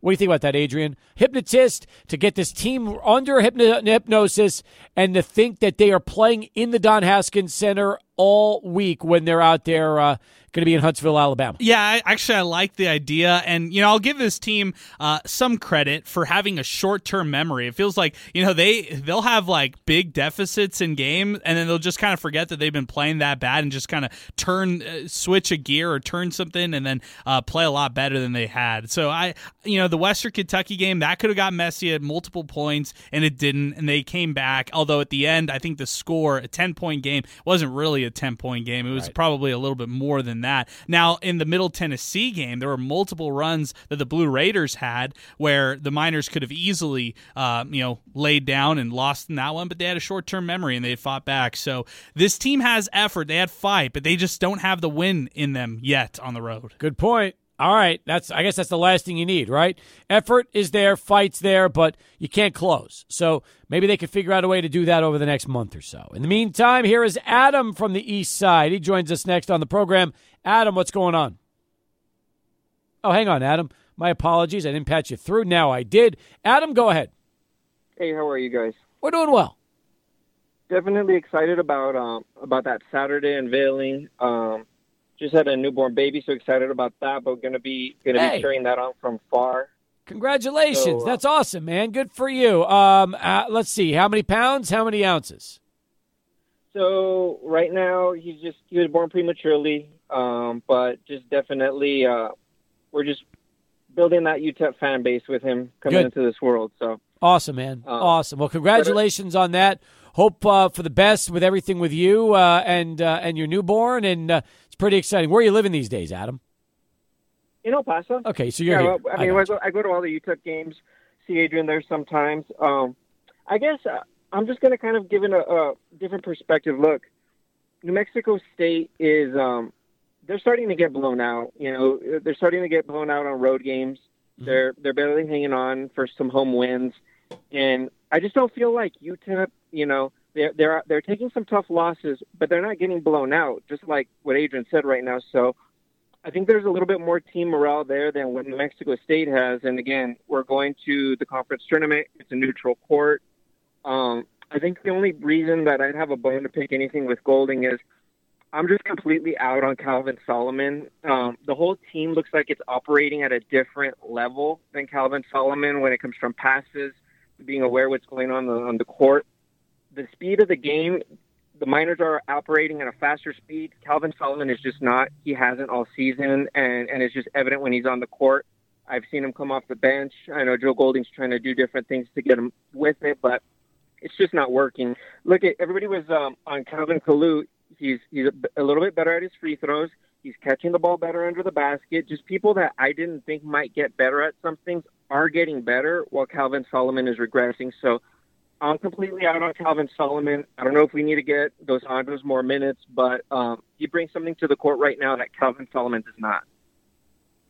A: What do you think about that, Adrian? Hypnotist to get this team under hypnosis and to think that they are playing in the Don Haskins Center all week when they're out there uh, going to be in Huntsville, Alabama.
B: Yeah, I, actually, I like the idea, and you know, I'll give this team uh, some credit for having a short-term memory. It feels like you know they they'll have like big deficits in game, and then they'll just kind of forget that they've been playing that bad, and just kind of turn uh, switch a gear or turn something, and then uh, play a lot better than they had. So I, you know, the Western Kentucky game that could have got messy at multiple points, and it didn't, and they came back. Although at the end, I think the score, a ten-point game, wasn't really a ten-point game. It was right. probably a little bit more than that. Now, in the Middle Tennessee game, there were multiple runs that the Blue Raiders had where the Miners could have easily, uh, you know, laid down and lost in that one, but they had a short term memory and they fought back. So this team has effort. They had fight, but they just don't have the win in them yet on the road.
A: Good point. All right, that's I guess that's the last thing you need, right? Effort is there, fights there, but you can't close. So maybe they could figure out a way to do that over the next month or so. In the meantime, here is Adam from the East Side. He joins us next on the program. Adam, what's going on? Oh, hang on, Adam. My apologies. I didn't patch you through. Now I did. Adam, go ahead.
E: Hey, how are you guys?
A: We're doing well.
E: Definitely excited about um, about that Saturday unveiling. Um, just had a newborn baby, so excited about that. But gonna be gonna hey. be carrying that on from far.
A: Congratulations! So, uh, That's awesome, man. Good for you. Um, uh, let's see, how many pounds? How many ounces?
E: So right now he's just he was born prematurely, um, but just definitely uh, we're just building that UTEP fan base with him coming
A: Good.
E: into this world. So
A: awesome, man! Um, awesome. Well, congratulations on that. Hope uh, for the best with everything with you uh, and uh, and your newborn, and uh, it's pretty exciting. Where are you living these days, Adam?
E: In El Paso.
A: Okay, so you're
E: yeah,
A: here.
E: I mean, I, I, go, I, go, to all the UTEP games, see Adrian there sometimes. Um, I guess uh, I'm just going to kind of give it a, a, different perspective. Look, New Mexico State is um, they're starting to get blown out. You know, they're starting to get blown out on road games. Mm-hmm. They're they're barely hanging on for some home wins, and I just don't feel like UTEP. You know, they're they're they're taking some tough losses, but they're not getting blown out. Just like what Adrian said right now. So. I think there's a little bit more team morale there than what New Mexico State has. And again, we're going to the conference tournament. It's a neutral court. Um, I think the only reason that I'd have a bone to pick anything with Golding is I'm just completely out on Calvin Solomon. Um, the whole team looks like it's operating at a different level than Calvin Solomon when it comes from passes, being aware what's going on on the court. The speed of the game, the Miners are operating at a faster speed. Calvin Solomon is just not. He hasn't all season, and, and it's just evident when he's on the court. I've seen him come off the bench. I know Joe Golding's trying to do different things to get him with it, but it's just not working. Look at everybody was um, on Calvin Kalu He's he's a, a little bit better at his free throws. He's catching the ball better under the basket. Just people that I didn't think might get better at some things are getting better, while Calvin Solomon is regressing. So I'm completely out on Calvin Solomon. I don't know if we need to get Dos Anjos more minutes, but um, he brings something to the court right now that Calvin Solomon does not.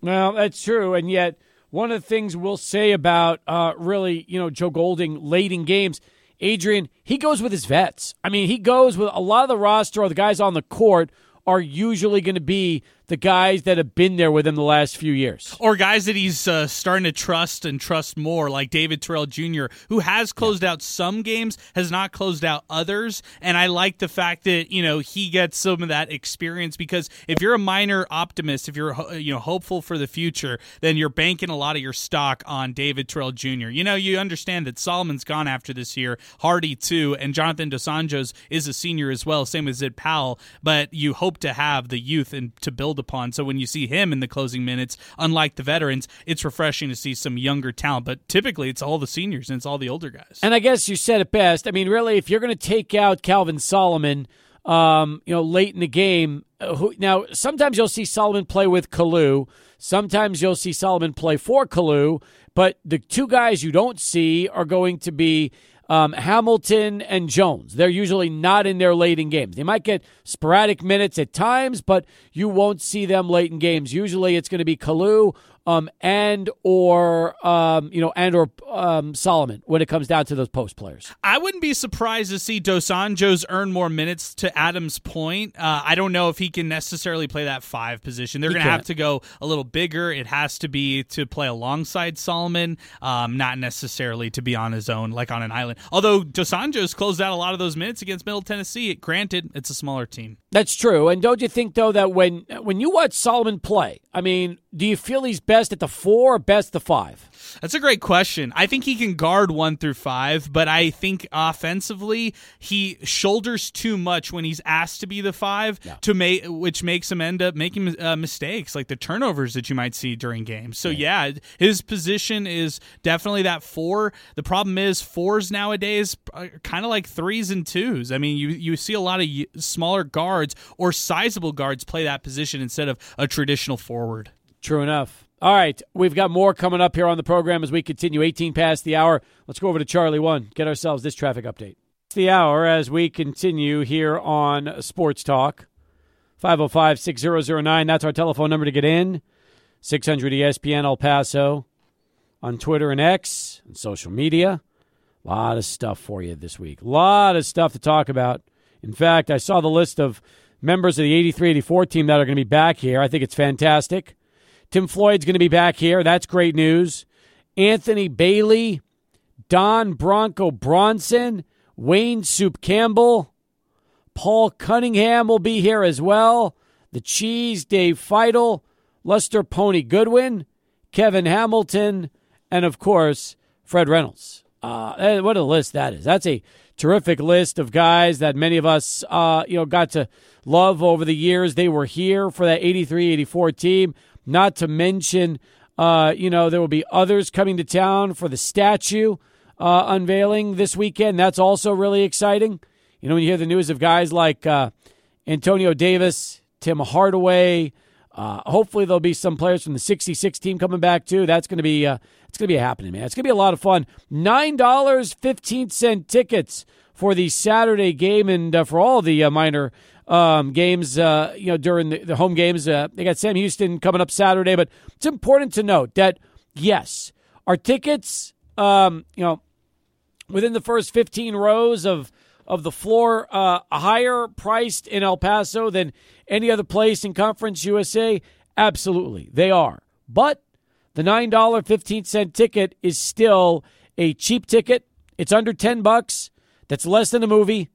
A: Well, that's true, and yet one of the things we'll say about uh, really, you know, Joe Golding late in games – Adrian, he goes with his vets. I mean, he goes with a lot of the roster or the guys on the court are usually going to be the guys that have been there with him the last few years.
B: Or guys that he's uh, starting to trust and trust more, like David Terrell Jr., who has closed yeah. out some games, has not closed out others. And I like the fact that, you know, he gets some of that experience because if you're a Miner optimist, if you're, you know, hopeful for the future, then you're banking a lot of your stock on David Terrell Jr. You know, you understand that Solomon's gone after this year, Hardy too, and Jonathan Dos Anjos is a senior as well, same as Zid Powell, but you hope to have the youth and to build build upon. So when you see him in the closing minutes, unlike the veterans, it's refreshing to see some younger talent. But typically, it's all the seniors and it's all the older guys.
A: And I guess you said it best. I mean, really, if you're going to take out Calvin Solomon, um, you know, late in the game, uh, who, now sometimes you'll see Solomon play with Kalu. Sometimes you'll see Solomon play for Kalu. But the two guys you don't see are going to be um, Hamilton and Jones. They're usually not in there late in games. They might get sporadic minutes at times, but you won't see them late in games. Usually it's going to be Kalu um, and or um, you know and or um, Solomon when it comes down to those post players.
B: I wouldn't be surprised to see Dos Anjos earn more minutes. To Adam's point, uh, I don't know if he can necessarily play that five position. They're going to have to go a little bigger. It has to be to play alongside Solomon, um, not necessarily to be on his own like on an island. Although Dos Anjos closed out a lot of those minutes against Middle Tennessee. It, Granted, it's a smaller team.
A: That's true. And don't you think though that when when you watch Solomon play, I mean, do you feel he's best at the four or best the five?
B: That's a great question. I think he can guard one through five, but I think offensively he shoulders too much when he's asked to be the five, yeah. to make which makes him end up making uh, mistakes like the turnovers that you might see during games. So yeah. yeah, his position is definitely that four. The problem is fours nowadays are kind of like threes and twos. I mean, you you see a lot of smaller guards or sizable guards play that position instead of a traditional forward.
A: True enough. All right, we've got more coming up here on the program as we continue. 18 past the hour. Let's go over to Charlie One. Get ourselves this traffic update. It's the hour as we continue here on Sports Talk. 505 6009. That's our telephone number to get in. 600 ESPN El Paso on Twitter and X and social media. A lot of stuff for you this week. A lot of stuff to talk about. In fact, I saw the list of members of the 83 84 team that are going to be back here. I think it's fantastic. Tim Floyd's going to be back here. That's great news. Anthony Bailey, Don Bronco Bronson, Wayne Soup Campbell, Paul Cunningham will be here as well. The Cheese, Dave Feitl, Lester Pony Goodwin, Kevin Hamilton, and of course, Fred Reynolds. Uh, eh, what a list that is. That's a terrific list of guys that many of us, uh, you know, got to love over the years. They were here for that 83 84 team. Not to mention, uh, you know, there will be others coming to town for the statue uh, unveiling this weekend. That's also really exciting. You know, when you hear the news of guys like uh, Antonio Davis, Tim Hardaway, uh, hopefully there'll be some players from the 66 team coming back too. That's going to be uh, it's going to be happening, man. It's going to be a lot of fun. Nine dollars fifteen cent tickets for the Saturday game and uh, for all the uh, Miner um, games. Uh, you know, during the, the home games, uh, they got Sam Houston coming up Saturday. But it's important to note that yes, our tickets, um, you know, within the first fifteen rows of of the floor, uh, higher priced in El Paso than any other place in Conference USA? Absolutely, they are. But the $9.15 ticket is still a cheap ticket. It's under 10 bucks. That's less than a movie.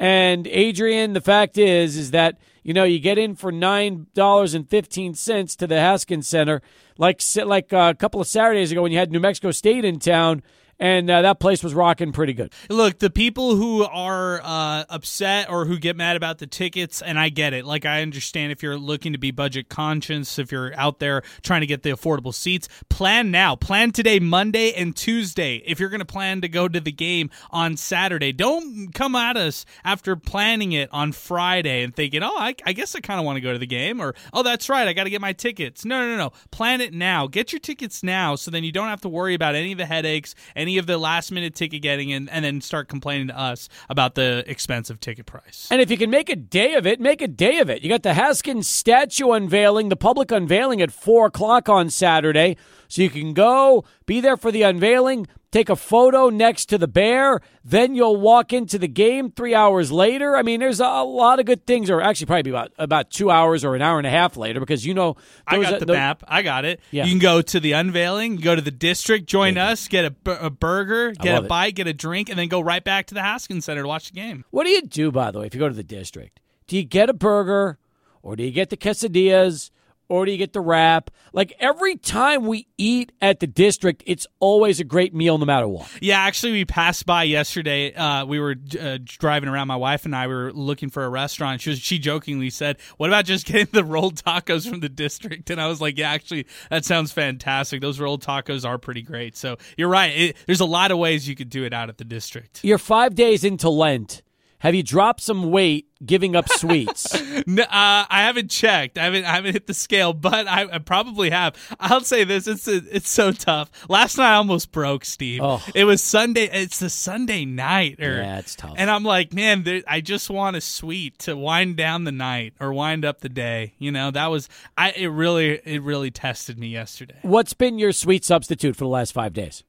A: And Adrian, the fact is, is that you know you get in for nine dollars and fifteen cents to the Haskins Center, like like uh, a couple of Saturdays ago when you had New Mexico State in town and uh, that place was rocking pretty good.
B: Look, the people who are uh, upset or who get mad about the tickets, and I get it. Like, I understand if you're looking to be budget conscious, if you're out there trying to get the affordable seats, plan now. Plan today, Monday and Tuesday. If you're going to plan to go to the game on Saturday, don't come at us after planning it on Friday and thinking, oh, I, I guess I kind of want to go to the game, or oh, that's right, I got to get my tickets. No, no, no. Plan it now. Get your tickets now so then you don't have to worry about any of the headaches, any any of the last minute ticket getting and, and then start complaining to us about the expensive ticket price.
A: And if you can make a day of it, make a day of it. You got the Haskins statue unveiling, the public unveiling at 4 o'clock on Saturday. So you can go, be there for the unveiling, take a photo next to the bear, then you'll walk into the game three hours later. I mean, there's a lot of good things, or actually probably about about two hours or an hour and a half later, because you know
B: I got a, the map. I got it. Yeah. You can go to the unveiling, go to the district, join yeah. us, get a, a burger, get a bite, it. get a drink, and then go right back to the Haskins Center to watch the game.
A: What do you do, by the way, if you go to the district? Do you get a burger, or do you get the quesadillas? Or do you get the wrap? Like every time we eat at the district, it's always a great meal no matter what.
B: Yeah, actually, we passed by yesterday. Uh, we were uh, driving around. My wife and I were looking for a restaurant. She was, she jokingly said, "What about just getting the rolled tacos from the district?" And I was like, "Yeah, actually, that sounds fantastic. Those rolled tacos are pretty great." So you're right. It, there's a lot of ways you could do it out at the district.
A: You're five days into Lent. Have you dropped some weight giving up sweets?
B: no, uh, I haven't checked. I haven't. I haven't hit the scale, but I, I probably have. I'll say this: it's it's so tough. Last night I almost broke, Steve. Oh. It was Sunday. It's the Sunday night.
A: Or, yeah, it's tough.
B: And I'm like, man, there, I just want a sweet to wind down the night or wind up the day. You know, that was I. It really, it really tested me yesterday.
A: What's been your sweet substitute for the last five days?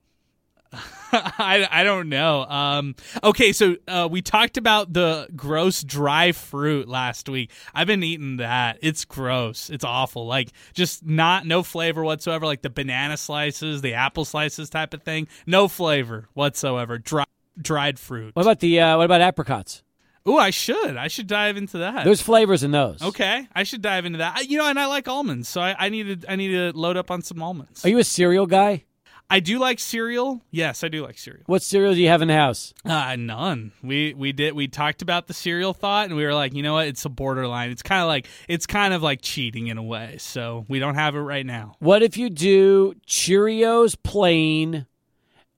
B: I, I don't know. Um, okay, so uh, we talked about the gross dry fruit last week. I've been eating that. It's gross. It's awful. Like just not no flavor whatsoever. Like the banana slices, the apple slices type of thing. No flavor whatsoever. Dry, dried fruit.
A: What about the uh, what about apricots?
B: Oh, I should. I should dive into that.
A: There's flavors in those.
B: Okay, I should dive into that. You know, and I like almonds, so I, I need to I need to load up on some almonds.
A: Are you a cereal guy?
B: I do like cereal. Yes, I do like cereal.
A: What cereal do you have in the house?
B: Uh, none. We we did we talked about the cereal thought, and we were like, you know what? It's a borderline. It's kind of like it's kind of like cheating in a way. So we don't have it right now.
A: What if you do Cheerios plain,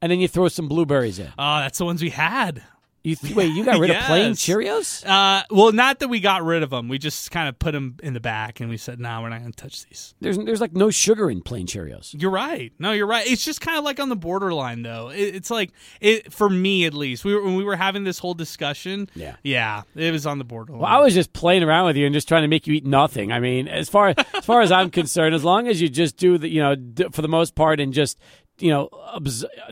A: and then you throw some blueberries in?
B: Oh, that's the ones we had.
A: You th- wait, you got rid yes. of plain Cheerios?
B: Uh, well, not that we got rid of them. We just kind of put them in the back, and we said, "No, nah, we're not going to touch these."
A: There's there's like no sugar in plain Cheerios.
B: You're right. No, you're right. It's just kind of like on the borderline, though. It, it's like it for me at least. We were when we were having this whole discussion.
A: Yeah,
B: yeah, it was on the borderline.
A: Well, I was just playing around with you and just trying to make you eat nothing. I mean, as far as far as I'm concerned, as long as you just do the you know for the most part and just you know,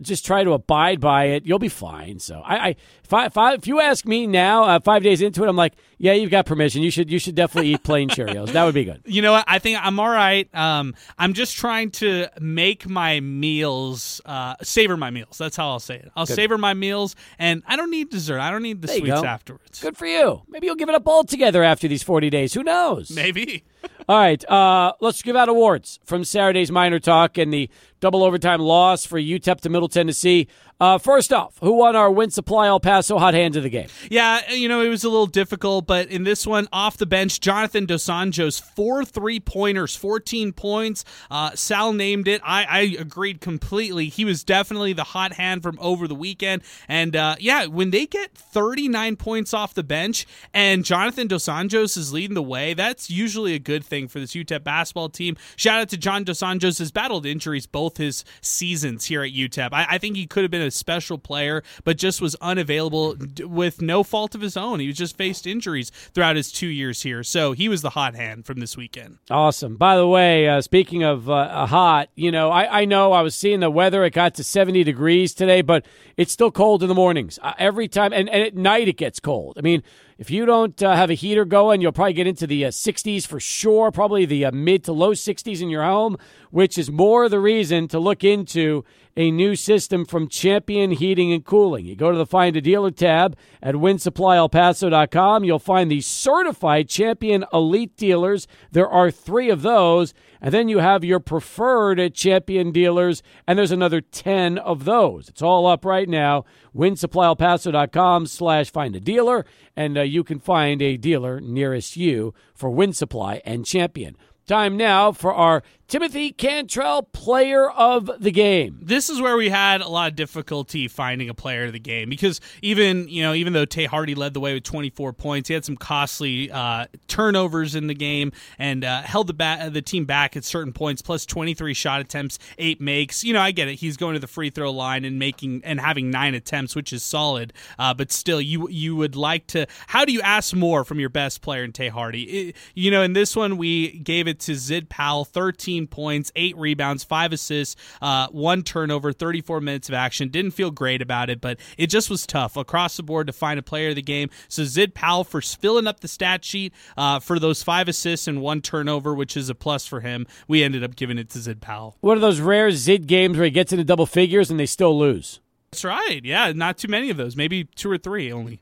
A: just try to abide by it. You'll be fine. So I, I if, I, if, I, if you ask me now, uh, five days into it, I'm like, yeah, you've got permission. You should you should definitely eat plain Cheerios. That would be good.
B: You know what? I think I'm all right. Um, I'm just trying to make my meals, uh, savor my meals. That's how I'll say it. I'll good. savor my meals, and I don't need dessert. I don't need the there sweets afterwards.
A: Good for you. Maybe you'll give it up altogether after these 40 days. Who knows?
B: Maybe.
A: all right. Uh, let's give out awards from Saturday's Miner Talk and the double overtime loss for UTEP to Middle Tennessee. Uh, first off, who won our Win Supply El Paso hot hand of the game?
B: Yeah, you know, it was a little difficult, but in this one, off the bench, Jonathan Dos Anjos, four three pointers, 14 points. Uh, Sal named it. I, I, agreed completely. He was definitely the hot hand from over the weekend. And uh, yeah, when they get 39 points off the bench and Jonathan Dos Anjos is leading the way, that's usually a good thing for this UTEP basketball team. Shout out to John Dos Anjos, has battled injuries both his seasons here at UTEP. I, I think he could have been a special player, but just was unavailable with no fault of his own. He was just faced injuries throughout his two years here. So he was the hot hand from this weekend.
A: Awesome. By the way, uh, speaking of uh, hot, you know, I, I know I was seeing the weather. It got to 70 degrees today, but it's still cold in the mornings. Uh, every time, and, and at night it gets cold. I mean, if you don't uh, have a heater going, you'll probably get into the uh, 60s for sure, probably the uh, mid to low 60s in your home, which is more the reason to look into a new system from Champion Heating and Cooling. You go to the Find a Dealer tab at winsupplyelpaso.com. You'll find the certified Champion Elite dealers. There are three of those. And then you have your preferred champion dealers, and there's another 10 of those. It's all up right now. WinSupplyElPaso.com slash find a dealer, and uh, you can find a dealer nearest you for Win Supply and Champion. Time now for our Timothy Cantrell, player of the game.
B: This is where we had a lot of difficulty finding a player of the game because even you know even though Tae Hardy led the way with 24 points, he had some costly uh, turnovers in the game and uh, held the ba- the team back at certain points. Plus 23 shot attempts, eight makes. You know I get it. He's going to the free throw line and making and having nine attempts, which is solid. Uh, but still, you you would like to. How do you ask more from your best player in Tae Hardy? It, you know in this one we gave it to Zid Powell, 13 points, eight rebounds, five assists, uh, one turnover, 34 minutes of action. Didn't feel great about it, but it just was tough across the board to find a player of the game. So Zid Powell for filling up the stat sheet uh, for those five assists and one turnover, which is a plus for him. We ended up giving it to Zid Powell.
A: One of those rare Zid games where he gets into double figures and they still lose.
B: That's right. Yeah, not too many of those. Maybe two or three only.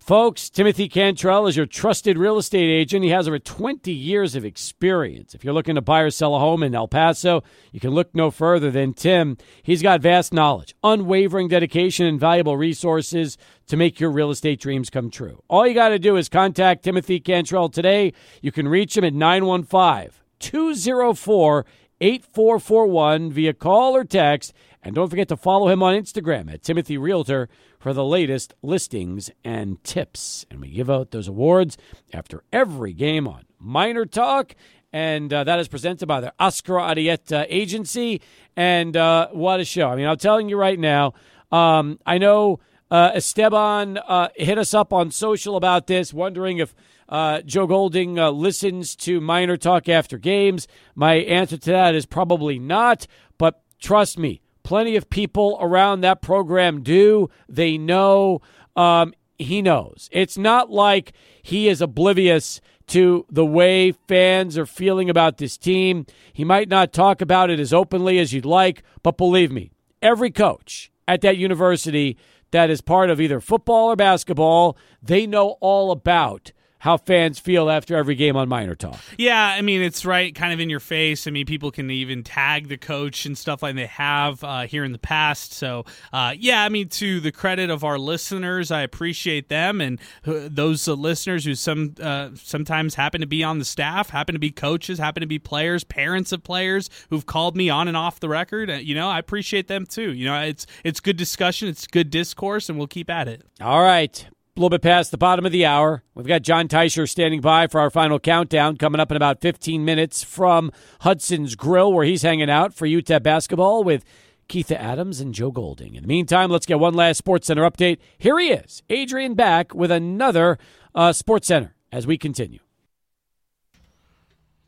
A: Folks, Timothy Cantrell is your trusted real estate agent. He has over 20 years of experience. If you're looking to buy or sell a home in El Paso, you can look no further than Tim. He's got vast knowledge, unwavering dedication, and valuable resources to make your real estate dreams come true. All you got to do is contact Timothy Cantrell today. You can reach him at 915 204 8441 via call or text. And don't forget to follow him on Instagram at Timothy Realtor for the latest listings and tips. And we give out those awards after every game on Miner Talk. And uh, that is presented by the Oscar Arieta Agency. And uh, what a show. I mean, I'm telling you right now, um, I know uh, Esteban uh, hit us up on social about this, wondering if uh, Joe Golding uh, listens to Miner talk after games. My answer to that is probably not. But trust me, Plenty of people around that program do. They know. Um, he knows. It's not like he is oblivious to the way fans are feeling about this team. He might not talk about it as openly as you'd like, but believe me, every coach at that university that is part of either football or basketball, they know all about how fans feel after every game on Miner Talk.
B: Yeah, I mean it's right, kind of in your face. I mean people can even tag the coach and stuff like they have uh, here in the past. So uh, yeah, I mean to the credit of our listeners, I appreciate them and uh, those listeners who some uh, sometimes happen to be on the staff, happen to be coaches, happen to be players, parents of players who've called me on and off the record. Uh, you know, I appreciate them too. You know, it's it's good discussion, it's good discourse, and we'll keep at it.
A: All right a little bit past the bottom of the hour. We've got Jon Teicher standing by for our final countdown coming up in about 15 minutes from Hudson's Grill, where he's hanging out for UTEP basketball with Keitha Adams and Joe Golding. In the meantime, let's get one last Sports Center update. Here he is, Adrian back with another uh, Sports Center as we continue.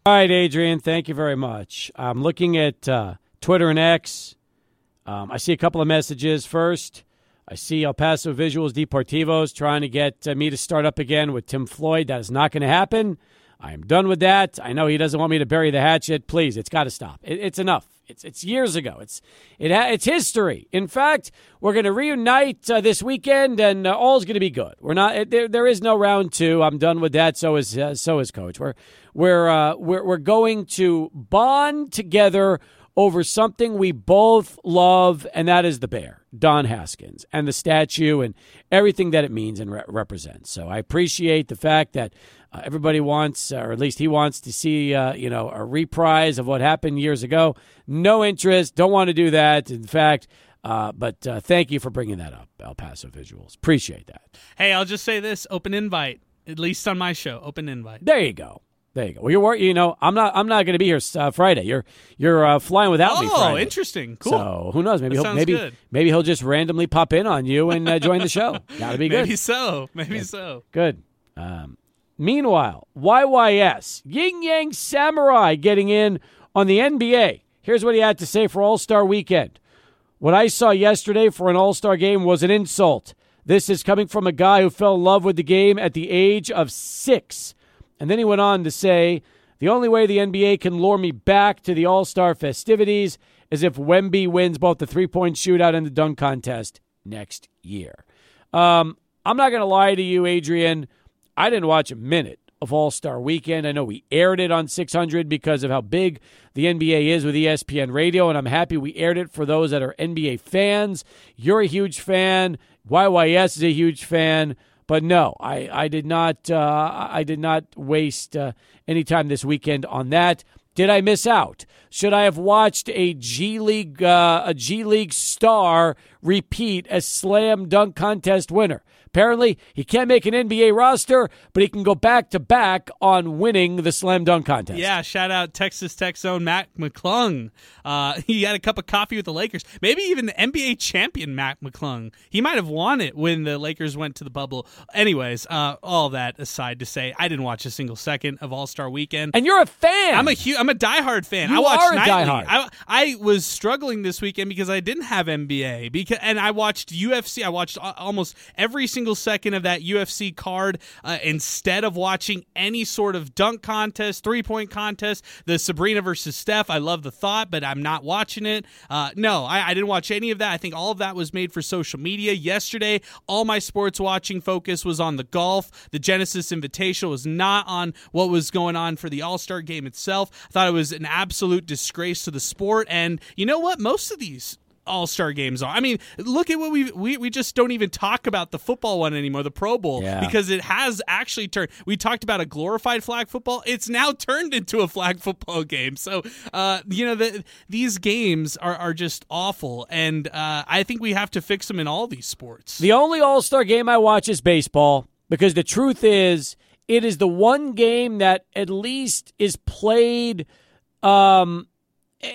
A: All right, Adrian, thank you very much. I'm looking at uh, Twitter and X. Um, I see a couple of messages. First, I see El Paso Visuals Deportivos trying to get uh, me to start up again with Tim Floyd. That is not going to happen. I am done with that. I know he doesn't want me to bury the hatchet. Please, it's got to stop. It, it's enough. It's it's years ago. It's it it's history. In fact, we're going to reunite uh, this weekend, and uh, all's going to be good. We're not it, there. There is no round two. I'm done with that. So is uh, so is coach. We're we're uh, we're we're going to bond together over something we both love, and that is the bear, Don Haskins, and the statue and everything that it means and re- represents. So I appreciate the fact that uh, everybody wants, or at least he wants, to see uh, you know a reprise of what happened years ago. No interest, don't want to do that. In fact. Uh, but uh, thank you for bringing that up, El Paso Visuals. Appreciate that.
B: Hey, I'll just say this: open invite, at least on my show. Open invite.
A: There you go. There you go. Well, you're you know I'm not I'm not going to be here uh, Friday. You're you're uh, flying without
B: oh,
A: me. Oh,
B: interesting. Cool.
A: So who knows? Maybe
B: that
A: he'll maybe
B: good.
A: maybe he'll just randomly pop in on you and uh, join the show. That'd be good.
B: Maybe so. Maybe good. so.
A: Good. Um, meanwhile, YYS Ying Yang Samurai getting in on the NBA. Here's what he had to say for All Star Weekend. What I saw yesterday for an All Star game was an insult. This is coming from a guy who fell in love with the game at the age of six. And then he went on to say, The only way the NBA can lure me back to the All Star festivities is if Wemby wins both the three point shootout and the dunk contest next year. Um, I'm not going to lie to you, Adrian. I didn't watch a minute of All Star Weekend. I know we aired it on 600 because of how big the NBA is with ESPN Radio, and I'm happy we aired it for those that are NBA fans. You're a huge fan. YYS is a huge fan. But no, I, I did not uh, I did not waste uh, any time this weekend on that. Did I miss out? Should I have watched a G League uh, a G League star repeat as slam dunk contest winner? Apparently, he can't make an NBA roster, but he can go back to back on winning the slam dunk contest.
B: Yeah, shout out Texas Tech zone Mac McClung. Uh, he had a cup of coffee with the Lakers. Maybe even the NBA champion Mac McClung. He might have won it when the Lakers went to the bubble. Anyways, uh, all that aside to say, I didn't watch a single second of All Star Weekend.
A: And you're a fan.
B: I'm a huge, I'm a diehard fan.
A: You
B: I watched
A: are a
B: nightly.
A: diehard.
B: I, I was struggling this weekend because I didn't have NBA because, and I watched UFC. I watched almost every single single second of that UFC card uh, instead of watching any sort of dunk contest, three point contest, the Sabrina versus Steph. I love the thought, but I'm not watching it. Uh, no, I, I didn't watch any of that. I think all of that was made for social media. Yesterday, all my sports watching focus was on the golf. The Genesis Invitational was not on what was going on for the All Star game itself. I thought it was an absolute disgrace to the sport. And you know what? Most of these all Star games are. I mean, look at what we we we just don't even talk about the football one anymore, the Pro Bowl,
A: yeah.
B: because it has actually turned. We talked about a glorified flag football; it's now turned into a flag football game. So, uh, you know, the, these games are are just awful, and uh, I think we have to fix them in all these sports.
A: The only All Star game I watch is baseball because the truth is, it is the one game that at least is played. Um,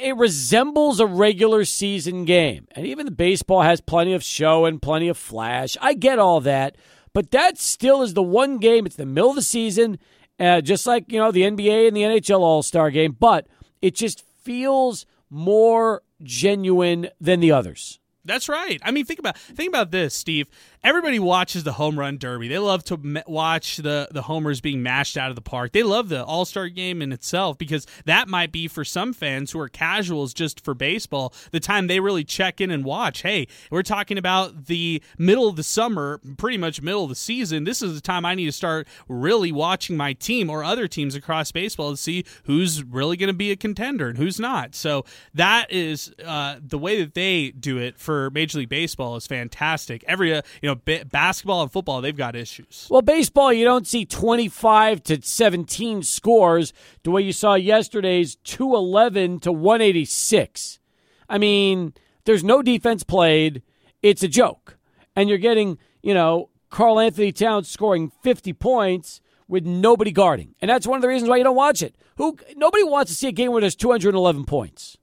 A: it resembles a regular season game. And even the baseball has plenty of show and plenty of flash. I get all that. But that still is the one game. It's the middle of the season, uh, just like, you know, the NBA and the NHL All Star game. But it just feels more genuine than the others.
B: That's right. I mean, think about think about this, Steve. Everybody watches the home run derby. They love to watch the the homers being mashed out of the park. They love the All Star game in itself because that might be for some fans who are casuals just for baseball the time they really check in and watch. Hey, we're talking about the middle of the summer, pretty much middle of the season. This is the time I need to start really watching my team or other teams across baseball to see who's really going to be a contender and who's not. So that is uh, the way that they do it for Major League Baseball is fantastic. Every uh, you know b- basketball and football they've got issues.
A: Well, baseball you don't see twenty five to seventeen scores the way you saw yesterday's two eleven to one eighty six. I mean, there's no defense played. It's a joke, and you're getting you know Karl-Anthony Towns scoring fifty points with nobody guarding, and that's one of the reasons why you don't watch it. Who nobody wants to see a game where there's 211 points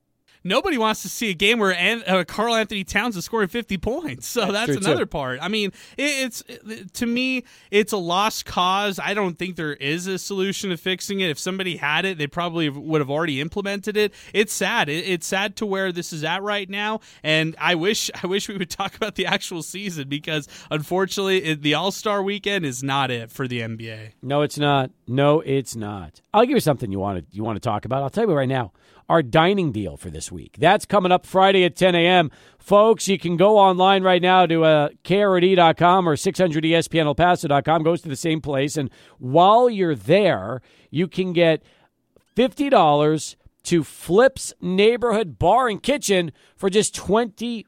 B: nobody wants to see a game where uh, Karl-Anthony Towns is scoring 50 points. So that's, that's another too. part. I mean, it, it's it, to me, it's a lost cause. I don't think there is a solution to fixing it. If somebody had it, they probably would have already implemented it. It's sad. It, it's sad to where this is at right now. And I wish I wish we would talk about the actual season because unfortunately, the All Star Weekend is not it for the NBA.
A: No, it's not. No, it's not. I'll give you something you want to you want to talk about. I'll tell you right now our dining deal for this week. That's coming up Friday at 10 a.m. Folks, you can go online right now to uh, KRD.com or 600ESPNElPaso.com. Goes to the same place. And while you're there, you can get $50 to Flip's Neighborhood Bar and Kitchen for just $25.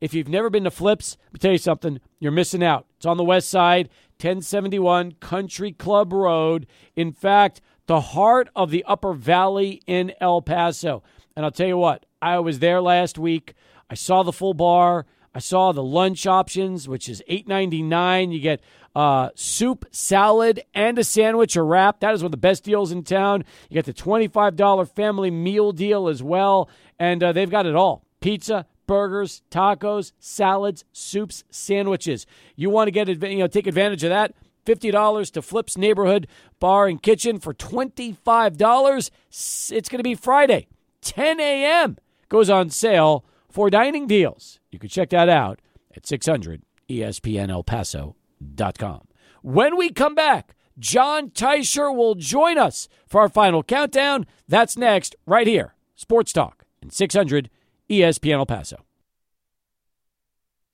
A: If you've never been to Flip's, let me tell you something, you're missing out. It's on the west side, 1071 Country Club Road. In fact, the heart of the Upper Valley in El Paso. And I'll tell you what, I was there last week. I saw the full bar. I saw the lunch options, which is eight ninety nine. You get uh, soup, salad, and a sandwich or wrap. That is one of the best deals in town. You get the twenty five dollar family meal deal as well, and uh, they've got it all: pizza, burgers, tacos, salads, soups, sandwiches. You want to get you know take advantage of that? $50 to Flip's Neighborhood Bar and Kitchen for $25. It's going to be Friday, 10 a.m. Goes on sale for dining deals. You can check that out at 600 ESPNElPaso.com. When we come back, Jon Teicher will join us for our final countdown. That's next, right here. Sports Talk and 600 ESPN El Paso.